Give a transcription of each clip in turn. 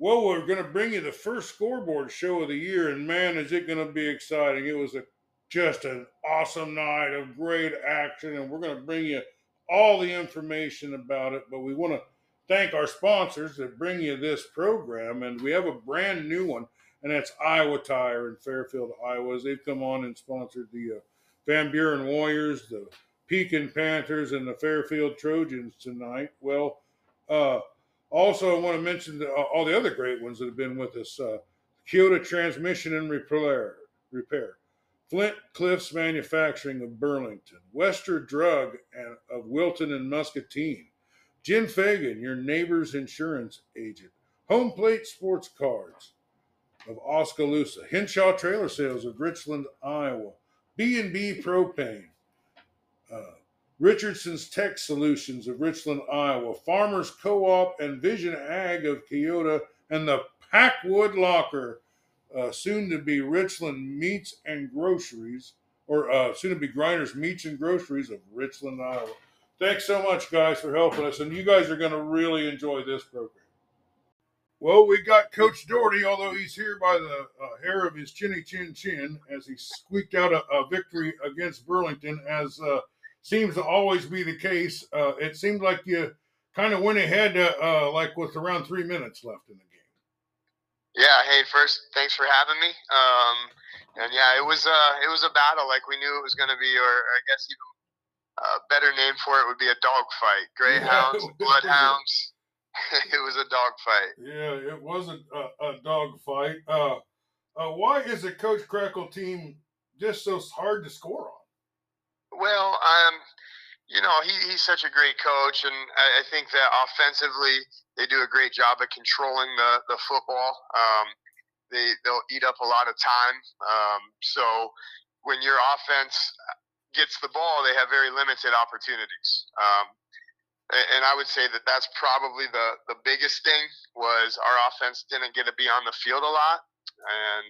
Well, we're going to bring you the first scoreboard show of the year, and man, is it going to be exciting! It was a just an awesome night of great action, and we're going to bring you all the information about it. But we want to thank our sponsors that bring you this program, and we have a brand new one, and that's Iowa Tire in Fairfield, Iowa. They've come on and sponsored the uh, Van Buren Warriors, the Pekin Panthers, and the Fairfield Trojans tonight. Well, uh, also, I want to mention the, all the other great ones that have been with us. Uh, Keota Transmission and Repair, Repair, Flint Cliffs Manufacturing of Burlington, Wester Drug and, of Wilton and Muscatine, Jim Fagan, your neighbor's insurance agent, Home Plate Sports Cards of Oskaloosa, Henshaw Trailer Sales of Richland, Iowa, B&B Propane, uh, Richardson's Tech Solutions of Richland, Iowa, Farmers Co-op and Vision Ag of Keota, and the Packwood Locker, uh, soon to be Richland Meats and Groceries, or uh, soon to be Grinders Meats and Groceries of Richland, Iowa. Thanks so much, guys, for helping us, and you guys are going to really enjoy this program. Well, we got Coach Doherty, although he's here by the uh, hair of his chinny chin chin, as he squeaked out a, a victory against Burlington, as uh, seems to always be the case. Uh, it seemed like you kind of went ahead, uh, uh, like with around three minutes left in the game. Yeah. Hey, first, thanks for having me. Um, and yeah, it was uh, it was a battle, like we knew it was going to be, or I guess even a better name for it would be a dog fight. Greyhounds, bloodhounds. it was a dog fight. Yeah, it was a, a, a dog fight. Uh, uh, why is the Coach Krekel team just so hard to score on? Well, um, you know, he, he's such a great coach, and I, I, think that offensively they do a great job of controlling the the football. Um, they they'll eat up a lot of time. Um, so when your offense gets the ball, they have very limited opportunities. Um, and I would say that that's probably the the biggest thing was our offense didn't get to be on the field a lot, and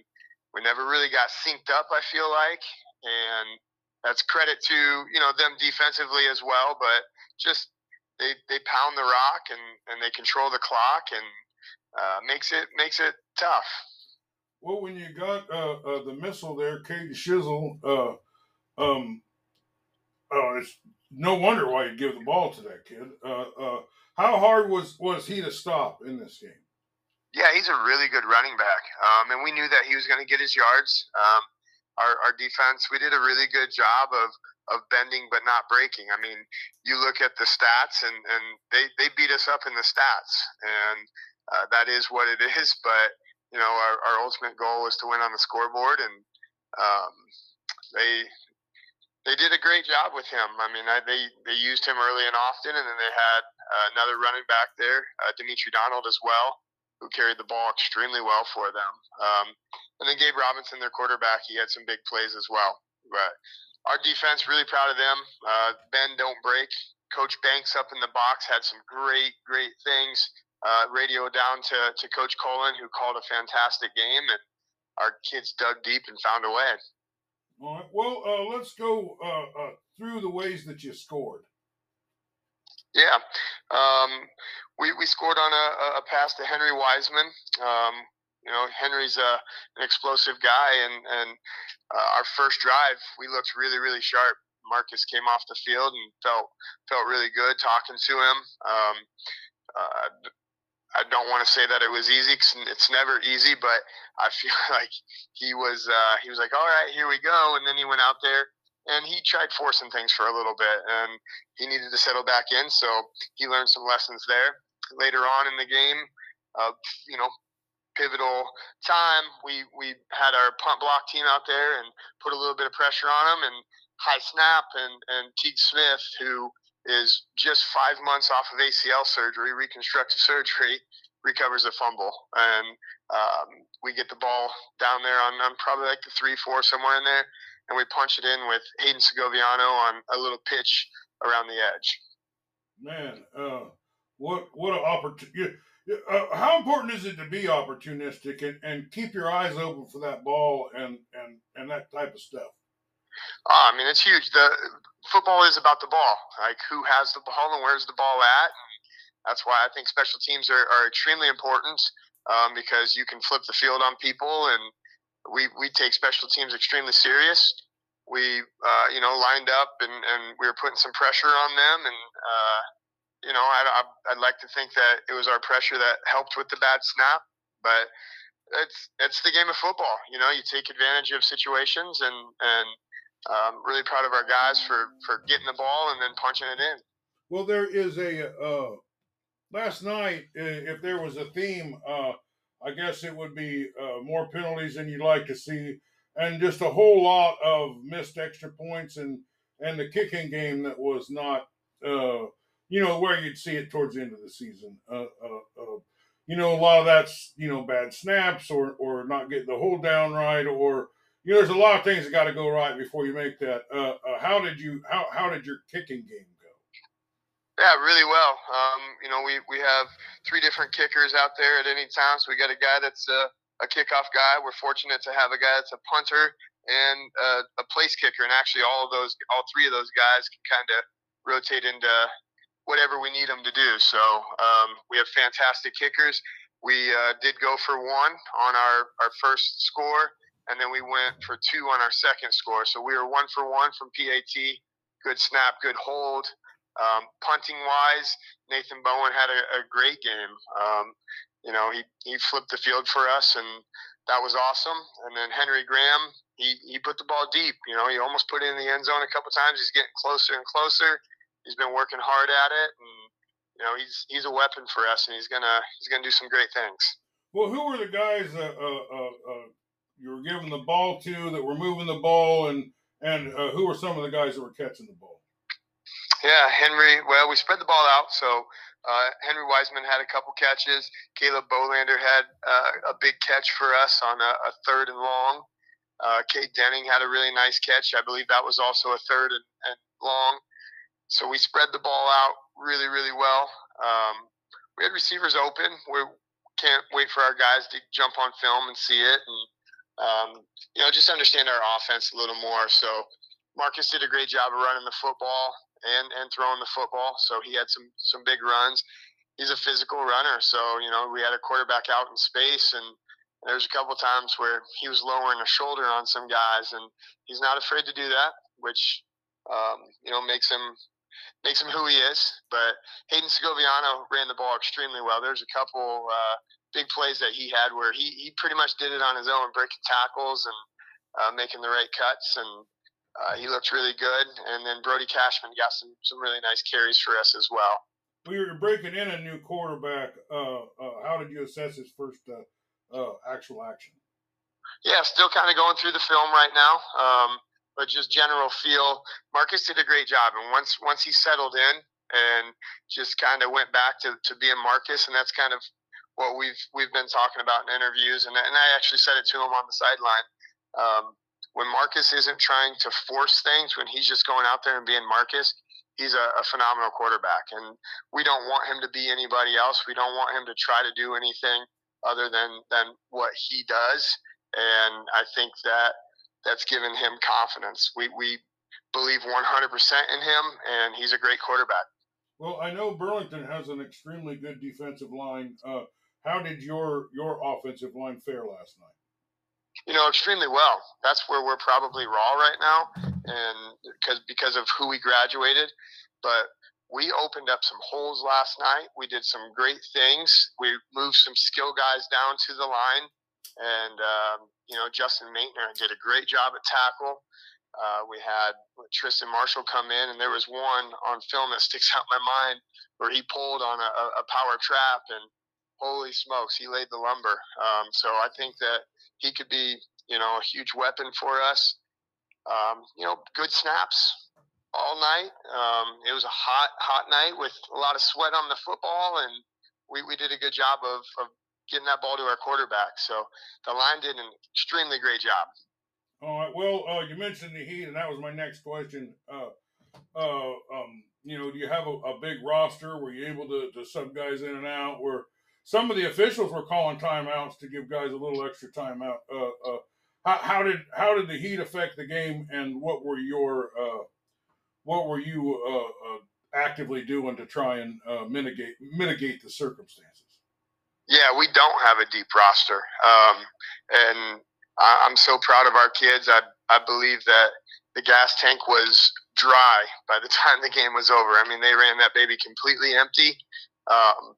we never really got synced up. I feel like, and that's credit to you know them defensively as well, but just they they pound the rock and and they control the clock and uh, makes it makes it tough. Well, when you got uh, uh, the missile there, Cade Shizzle, uh, um, uh, it's no wonder why you give the ball to that kid. Uh, how hard was was he to stop in this game? Yeah, he's a really good running back, um, and we knew that he was going to get his yards. Um, our, our defense, we did a really good job of of bending but not breaking. I mean, you look at the stats and, and they, they beat us up in the stats and uh, that is what it is. But, you know, our, our ultimate goal was to win on the scoreboard and um, they, they did a great job with him. I mean, I, they, they used him early and often and then they had uh, another running back there, uh, Dimitri Donald as well who carried the ball extremely well for them. Um, and then Gabe Robinson, their quarterback, he had some big plays as well. But our defense, really proud of them. Uh, bend, don't break. Coach Banks up in the box had some great, great things. Uh, radio down to, to Coach Colin, who called a fantastic game, and our kids dug deep and found a way. All right. Well, uh, let's go uh, uh, through the ways that you scored. Yeah. Um, we, we scored on a, a pass to Henry Wiseman. Um, you know, Henry's a, an explosive guy, and, and uh, our first drive, we looked really, really sharp. Marcus came off the field and felt felt really good talking to him. Um, uh, I don't want to say that it was easy because it's never easy, but I feel like he was uh, he was like, all right, here we go, and then he went out there and he tried forcing things for a little bit, and he needed to settle back in. So he learned some lessons there. Later on in the game, uh, you know, pivotal time, we we had our punt block team out there and put a little bit of pressure on them, and high snap and and Teague Smith, who is just five months off of ACL surgery, reconstructive surgery, recovers a fumble, and um, we get the ball down there on, on probably like the three, four, somewhere in there, and we punch it in with Hayden Segoviano on a little pitch around the edge. Man, uh, what what an opportunity! Uh, how important is it to be opportunistic and, and keep your eyes open for that ball and, and, and that type of stuff? Oh, I mean, it's huge. The football is about the ball. Like who has the ball and where's the ball at. And that's why I think special teams are, are extremely important. um, because you can flip the field on people, and we we take special teams extremely serious. We uh, you know lined up and, and we were putting some pressure on them, and uh, you know I, I, I'd like to think that it was our pressure that helped with the bad snap, but it's it's the game of football. You know, you take advantage of situations, and and um, really proud of our guys for for getting the ball and then punching it in. Well, there is a uh, last night. If there was a theme, uh, I guess it would be uh, more penalties than you'd like to see, and just a whole lot of missed extra points and and the kicking game that was not, uh, you know, where you'd see it towards the end of the season. Uh, uh, you know, a lot of that's you know bad snaps or or not getting the hold down right or you know, there's a lot of things that got to go right before you make that. Uh, uh, how did you how how did your kicking game go? Yeah, really well. Um, you know, we we have three different kickers out there at any time. So we got a guy that's a, a kickoff guy. We're fortunate to have a guy that's a punter and a, a place kicker. And actually, all of those, all three of those guys can kind of rotate into whatever we need them to do. So um, we have fantastic kickers. We uh, did go for one on our, our first score and then we went for two on our second score. So we were one for one from PAT. Good snap, good hold. Um, punting wise, Nathan Bowen had a, a great game. Um, you know, he, he flipped the field for us, and that was awesome. And then Henry Graham, he, he put the ball deep. You know, he almost put it in the end zone a couple times. He's getting closer and closer. He's been working hard at it, and you know, he's he's a weapon for us, and he's gonna he's gonna do some great things. Well, who were the guys uh, uh, uh, you were giving the ball to that were moving the ball, and and uh, who were some of the guys that were catching the ball? Yeah, Henry. Well, we spread the ball out, so uh, Henry Wiseman had a couple catches. Caleb Bolander had uh, a big catch for us on a, a third and long. Uh, Kate Denning had a really nice catch. I believe that was also a third and, and long. So we spread the ball out really, really well. Um, we had receivers open. We can't wait for our guys to jump on film and see it and um, you know, just understand our offense a little more. So Marcus did a great job of running the football and and throwing the football. So he had some some big runs. He's a physical runner. So you know, we had a quarterback out in space, and there's a couple times where he was lowering a shoulder on some guys, and he's not afraid to do that, which um, you know makes him makes him who he is. But Hayden Segoviano ran the ball extremely well. There's a couple uh, big plays that he had where he, he pretty much did it on his own, breaking tackles and uh, making the right cuts, and uh, he looked really good. And then Brody Cashman got some some really nice carries for us as well. We were breaking in a new quarterback. Uh, uh how did you assess his first uh, uh, actual action? Yeah, still kind of going through the film right now. Um, but just general feel. Marcus did a great job, and once once he settled in and just kind of went back to, to being Marcus, and that's kind of what we've we've been talking about in interviews, and and I actually said it to him on the sideline. Um, when Marcus isn't trying to force things, when he's just going out there and being Marcus, he's a, a, phenomenal quarterback. And we don't want him to be anybody else. We don't want him to try to do anything other than than what he does. And I think that that's given him confidence. We we believe 100% in him, and he's a great quarterback. Well, I know Burlington has an extremely good defensive line. Uh, how did your your offensive line fare last night? You know, extremely well. That's where we're probably raw right now, and because because of who we graduated, but we opened up some holes last night. We did some great things. We moved some skill guys down to the line, and um, you know Justin Maitner did a great job at tackle. Uh, we had Tristan Marshall come in, and there was one on film that sticks out in my mind where he pulled on a, a power trap and holy smokes, he laid the lumber. Um, so I think that he could be, you know, a huge weapon for us. Um, you know, good snaps all night. Um, it was a hot, hot night with a lot of sweat on the football, and we, we did a good job of, of getting that ball to our quarterback. So the line did an extremely great job. All right. Well, uh, you mentioned the Heat, and that was my next question. Uh, uh, um, you know, do you have a, a, big roster? Were you able to, to sub guys in and out? Where some of the officials were calling timeouts to give guys a little extra timeout. Uh, uh, how, how, did how did the heat affect the game, and what were your uh, what were you actively doing to try and mitigate mitigate the circumstances? Yeah, we don't have a deep roster, um, and I, I'm so proud of our kids. I I believe that the gas tank was dry by the time the game was over. I mean, they ran that baby completely empty, um,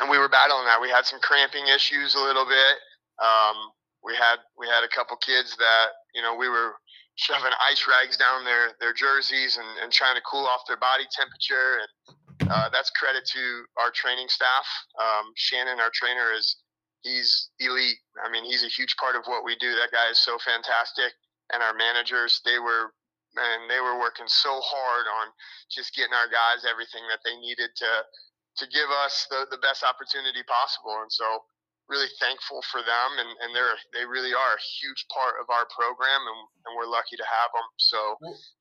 and we were battling that. We had some cramping issues a little bit. Um, we had we had a couple kids that you know we were shoving ice rags down their their jerseys and, and trying to cool off their body temperature and uh, that's credit to our training staff. Um, shannon our trainer is he's elite. I mean he's a huge part of what we do. That guy is so fantastic. And our managers they were man they were working so hard on just getting our guys everything that they needed to to give us the, the best opportunity possible. And so really thankful for them, and, and they're they really are a huge part of our program, and, and we're lucky to have them. So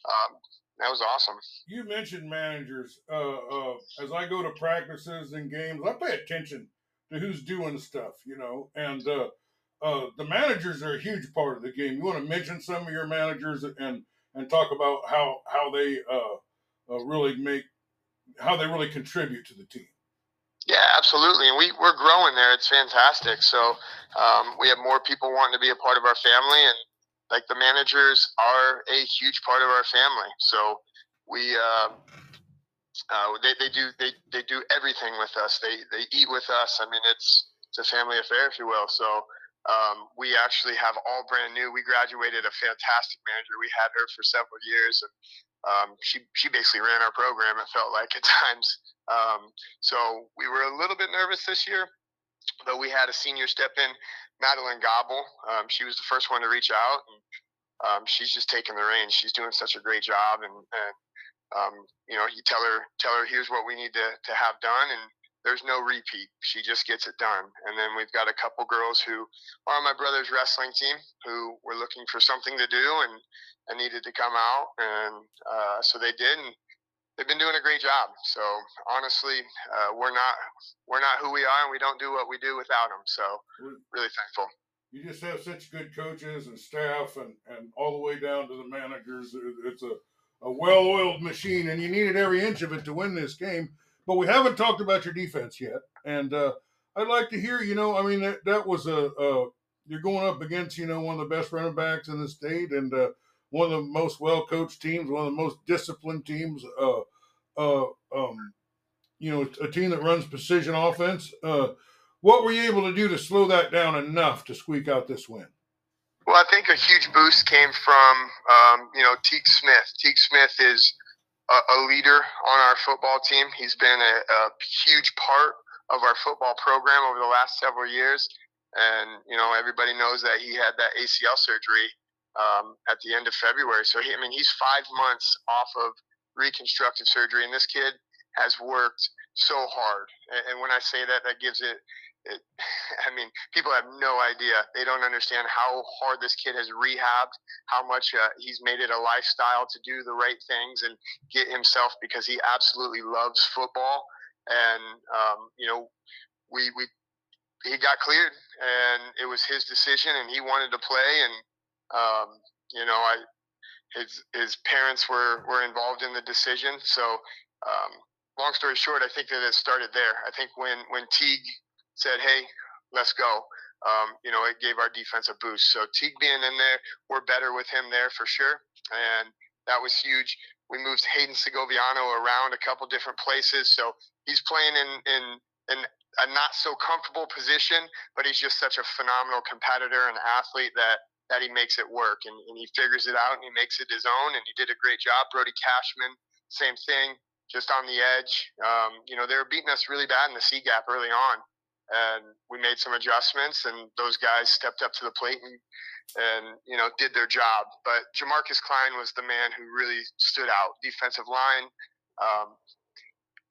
um, that was awesome. You mentioned managers. Uh, uh, as I go to practices and games, I pay attention to who's doing stuff, you know, and uh, uh the managers are a huge part of the game. You want to mention some of your managers and and talk about how how they uh, uh, really make how they really contribute to the team. Yeah, absolutely. And we, we're growing there. It's fantastic. So um, we have more people wanting to be a part of our family. And like the managers are a huge part of our family. So we, uh, uh, they, they do they, they do everything with us. They they eat with us. I mean, it's it's a family affair, if you will. So um, we actually have all brand new. We graduated a fantastic manager. We had her for several years, and um, she she basically ran our program. It felt like at times. Um, so we were a little bit nervous this year, though we had a senior step in, Madeline Gobble. Um, she was the first one to reach out, and um, she's just taking the reins. She's doing such a great job, and, and um, you know, you tell her, tell her, here's what we need to, to have done, and there's no repeat. She just gets it done. And then we've got a couple girls who are on my brother's wrestling team who were looking for something to do and, and needed to come out, and uh, so they did. And they've been doing a great job. So honestly, uh, we're not we're not who we are, and we don't do what we do without them. So really thankful. You just have such good coaches and staff, and and all the way down to the managers. It's a a well-oiled machine, and you needed every inch of it to win this game. But we haven't talked about your defense yet, and uh, I'd like to hear. You know, I mean, that, that was a, a you're going up against you know one of the best running backs in the state, and uh, one of the most well coached teams, one of the most disciplined teams. Uh, uh, um, you know, a team that runs precision offense. Uh, what were you able to do to slow that down enough to squeak out this win? Well, I think a huge boost came from um, you know Teague Smith. Teague Smith is a, a, leader on our football team. He's been a, a huge part of our football program over the last several years. And you know everybody knows that he had that ACL surgery um, at the end of February. So he, I mean, he's five months off of reconstructive surgery, and this kid has worked so hard. And, when I say that, that gives it, it. I mean, people have no idea. They don't understand how hard this kid has rehabbed, how much uh, he's made it a lifestyle to do the right things and get himself because he absolutely loves football. And um, you know, we we he got cleared, and it was his decision, and he wanted to play, and um, you know, I his his parents were were involved in the decision. So, um, long story short, I think that it started there. I think when when Teague said, "Hey, let's go," um, you know, it gave our defense a boost. So Teague being in there, we're better with him there for sure, and that was huge. We moved Hayden Segoviano around a couple different places, so he's playing in in in a not so comfortable position, but he's just such a phenomenal competitor and athlete that that he makes it work and, and he figures it out and he makes it his own and he did a great job. Brody Cashman, same thing, just on the edge. Um, you know, they were beating us really bad in the C gap early on. And we made some adjustments and those guys stepped up to the plate and, and you know, did their job. But Jamarcus Klein was the man who really stood out. Defensive line, um,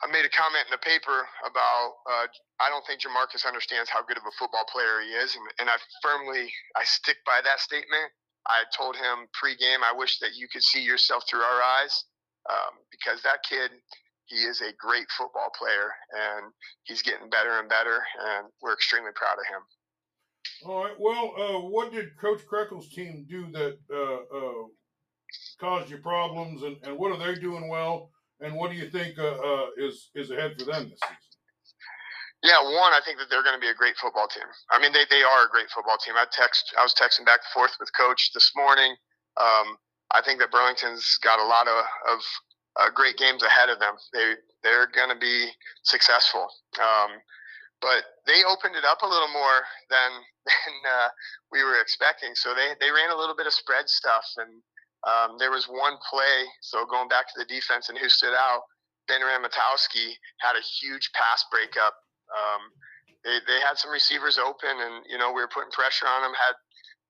I made a comment in the paper about uh, I don't think Jamarcus understands how good of a football player he is, and, and I firmly I stick by that statement. I told him pregame, I wish that you could see yourself through our eyes, um, because that kid, he is a great football player, and he's getting better and better, and we're extremely proud of him. All right. Well, uh, what did Coach Krekel's team do that uh, uh, caused you problems, and, and what are they doing well? And what do you think uh, uh, is is ahead for them this season? Yeah, one, I think that they're going to be a great football team. I mean, they, they are a great football team. I text, I was texting back and forth with coach this morning. Um, I think that Burlington's got a lot of, of uh, great games ahead of them. They they're going to be successful. Um, but they opened it up a little more than than uh, we were expecting. So they they ran a little bit of spread stuff, and um, there was one play. So going back to the defense and who stood out, Ben Ramatowski had a huge pass breakup. Um, they, they had some receivers open, and you know we were putting pressure on them. Had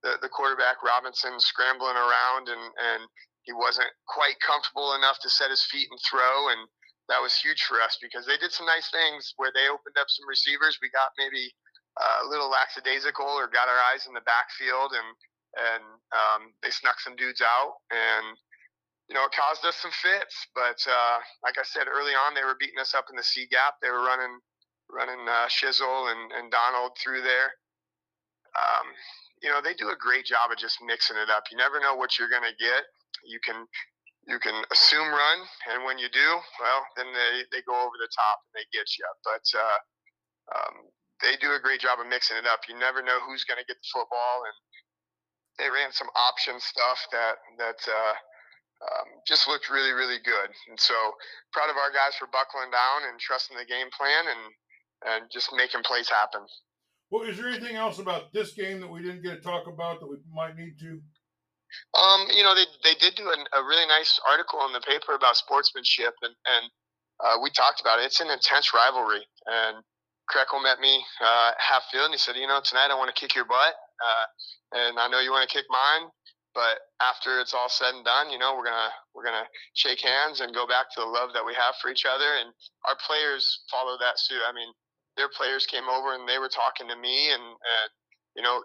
the, the quarterback Robinson scrambling around, and and he wasn't quite comfortable enough to set his feet and throw, and that was huge for us because they did some nice things where they opened up some receivers. We got maybe uh, a little lackadaisical or got our eyes in the backfield, and and um, they snuck some dudes out, and you know it caused us some fits. But uh, like I said early on, they were beating us up in the C gap. They were running running uh, Shizzle and, and Donald through there. Um, you know they do a great job of just mixing it up. You never know what you're going to get. You can you can assume run, and when you do, well, then they, they go over the top and they get you. But uh, um, they do a great job of mixing it up. You never know who's going to get the football, and they ran some option stuff that that uh, um, just looked really really good. And so proud of our guys for buckling down and trusting the game plan and and just making plays happen. Well, is there anything else about this game that we didn't get to talk about that we might need to? Um, you know, they they did do an, a really nice article in the paper about sportsmanship, and and uh, we talked about it. It's an intense rivalry, and Krekel met me uh, half field, and he said, you know, tonight I want to kick your butt, uh, and I know you want to kick mine, but after it's all said and done, you know, we're gonna we're gonna shake hands and go back to the love that we have for each other, and our players follow that suit. I mean, their players came over and they were talking to me, and, and you know,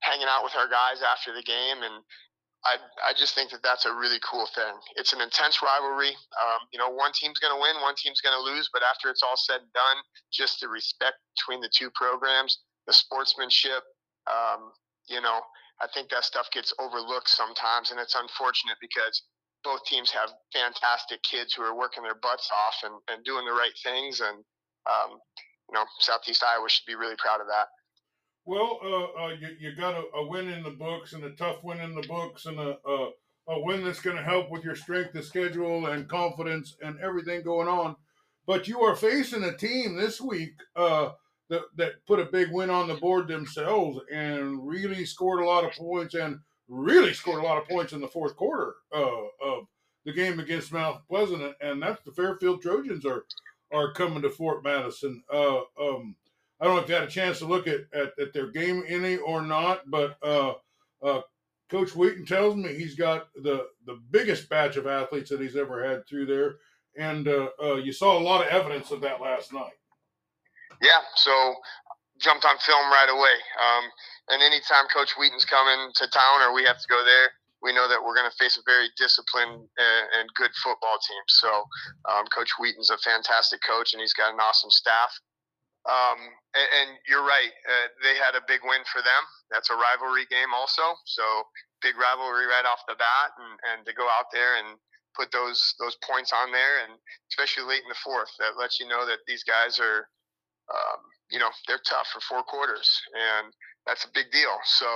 hanging out with our guys after the game, and I I just think that that's a really cool thing. It's an intense rivalry. Um, you know, one team's going to win, one team's going to lose, but after it's all said and done, just the respect between the two programs, the sportsmanship, um, you know, I think that stuff gets overlooked sometimes, and it's unfortunate because both teams have fantastic kids who are working their butts off and, and doing the right things, and um, you know, Southeast Iowa should be really proud of that. Well, uh, uh, you, you got a, a, win in the books and a tough win in the books and a, a, a win that's going to help with your strength of schedule and confidence and everything going on. But you are facing a team this week uh, that, that put a big win on the board themselves and really scored a lot of points and really scored a lot of points in the fourth quarter uh, of the game against Mount Pleasant. And that's the Fairfield Trojans are are coming to Fort Madison. Uh, um, I don't know if you had a chance to look at, at, at their game any or not, but uh, uh, Coach Wheaton tells me he's got the, the biggest batch of athletes that he's ever had through there. And uh, uh you saw a lot of evidence of that last night. Yeah, so jumped on film right away. Um, and anytime Coach Wheaton's coming to town or we have to go there, we know that we're going to face a very disciplined and, and good football team. So um, Coach Wheaton's a fantastic coach, and he's got an awesome staff. Um, and, and, you're right. Uh, they had a big win for them. That's a rivalry game, also. So big rivalry right off the bat, and, and to go out there and put those those points on there, and especially late in the fourth, that lets you know that these guys are, um, you know, they're tough for four quarters, and that's a big deal. So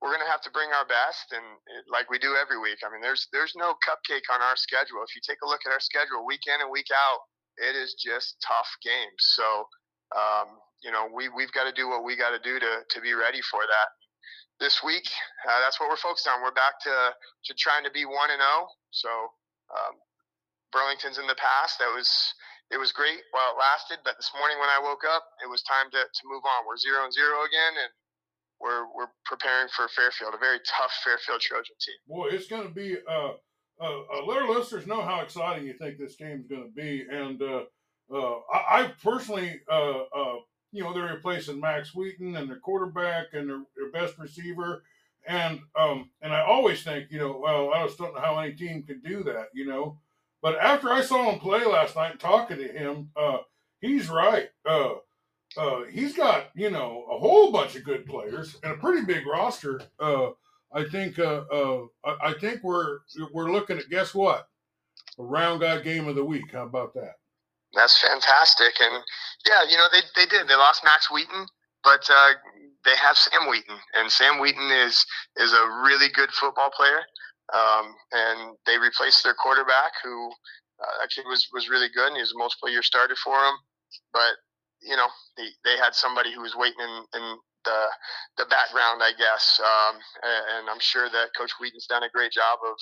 we're going to have to bring our best, and it, like we do every week. I mean, there's there's no cupcake on our schedule. If you take a look at our schedule, week in and week out, it is just tough games. So um, you know, we we've got to do what we got to do to to be ready for that. This week, uh, that's what we're focused on. We're back to to trying to be one and zero. Oh. So um, Burlington's in the past. That was it was great while it lasted, but this morning when I woke up, it was time to, to move on. We're zero and zero again, and we're we're preparing for Fairfield, a very tough Fairfield Trojan team. Boy, it's going to be. Uh, uh, uh, let our listeners know how exciting you think this game is going to be, and uh, uh, I, I, personally, uh, uh, you know, they're replacing Max Wheaton and their quarterback and their, their best receiver. And um, and I always think, you know, well, I just don't know how any team can do that, you know. But after I saw him play last night talking to him, uh, he's right. Uh, he's got, you know, a whole bunch of good players and a pretty big roster. Uh, I think uh, uh, I think we're we're looking at guess what? A round guy game of the week. How about that? That's fantastic. And yeah, you know, they, they did. They lost Max Wheaton, but uh, they have Sam Wheaton, and Sam Wheaton is is a really good football player. Um, and they replaced their quarterback, who uh, actually was was really good, and he was a multiple year starter for them. But you know, they, they had somebody who was waiting in, in the the background, I guess. Um, and, I'm sure that Coach Wheaton's done a great job of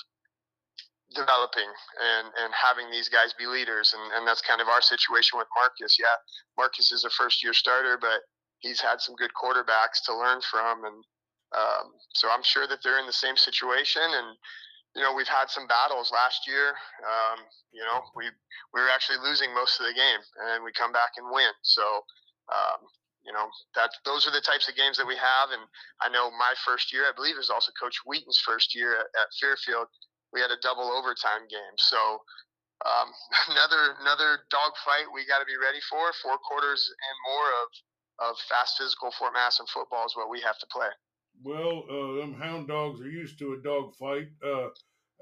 developing and, and having these guys be leaders. And, and that's kind of our situation with Marcus. Yeah, Marcus is a first year starter, but he's had some good quarterbacks to learn from. And um, so I'm sure that they're in the same situation. And, you know, we've had some battles last year. Um, you know, we, we were actually losing most of the game and we come back and win. So, um, you know that those are the types of games that we have and i know my first year i believe is also coach wheaton's first year at, at fairfield we had a double overtime game. So um, another another dogfight we got to be ready for. Four quarters and more of of fast physical Fort Madison football is what we have to play. Well, uh, them hound dogs are used to a dogfight. Uh,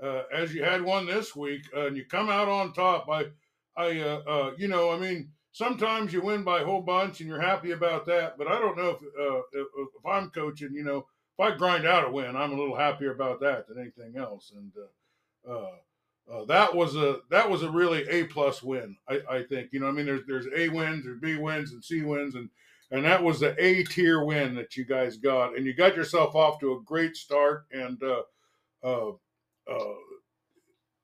uh, as you had one this week, uh, and you come out on top. I, I, uh, uh, you know, I mean, sometimes you win by a whole bunch, and you're happy about that. But I don't know if, if, if I'm coaching, you know, if I grind out a win, I'm a little happier about that than anything else. And that was a that was a really a plus win. I, I think you know I mean there's there's A wins, there's B wins, and C wins, and and that was the A tier win that you guys got, and you got yourself off to a great start. And uh, uh, uh,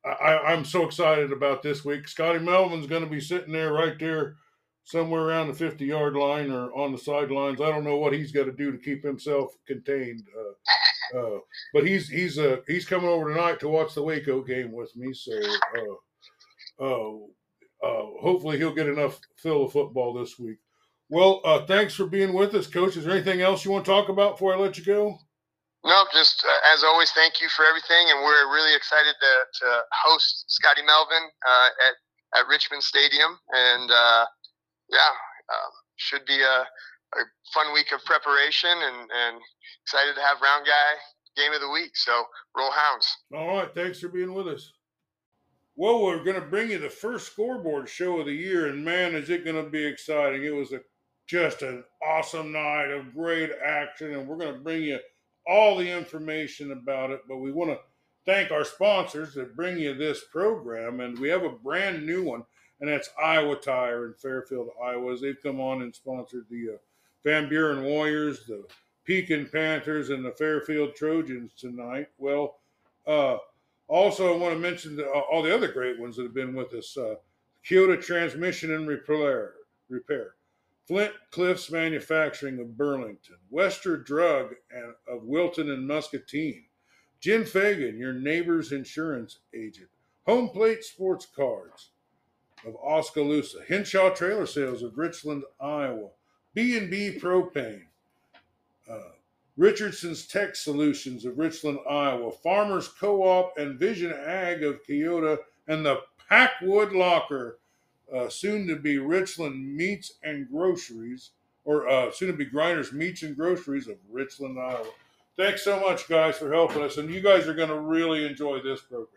I, I'm so excited about this week. Scotty Melvin's going to be sitting there right there somewhere around the 50 yard line or on the sidelines. I don't know what he's got to do to keep himself contained. Uh, uh, but he's he's uh he's coming over tonight to watch the Waco game with me. So uh, hopefully he'll get enough fill of football this week. Well, uh, thanks for being with us, Coach. Is there anything else you want to talk about before I let you go? No, just uh, as always, thank you for everything, and we're really excited to, to host Scotty Melvin uh, at at Richmond Stadium, and uh, yeah, um, should be a a fun week of preparation and, and excited to have round guy game of the week. So roll hounds. All right. Thanks for being with us. Well, we're going to bring you the first scoreboard show of the year, and man, is it going to be exciting! It was a just an awesome night of great action, and we're going to bring you all the information about it. But we want to thank our sponsors that bring you this program, and we have a brand new one, and that's Iowa Tire in Fairfield, Iowa. They've come on and sponsored the uh, Van Buren Warriors, the Pekin Panthers, and the Fairfield Trojans tonight. Well, uh, also, I want to mention the, uh, all the other great ones that have been with us. Uh, Keota Transmission and Repair, Repair, Flint Cliffs Manufacturing of Burlington, Wester Drug of Wilton and Muscatine, Jim Fagan, your neighbor's insurance agent, Home Plate Sports Cards of Oskaloosa, Henshaw Trailer Sales of Richland, Iowa, B&B Propane, uh, Richardson's Tech Solutions of Richland, Iowa, Farmers Co-op and Vision Ag of Keota, and the Packwood Locker, uh, soon to be Richland Meats and Groceries, or uh, soon to be Grinders Meats and Groceries of Richland, Iowa. Thanks so much, guys, for helping us, and you guys are going to really enjoy this program.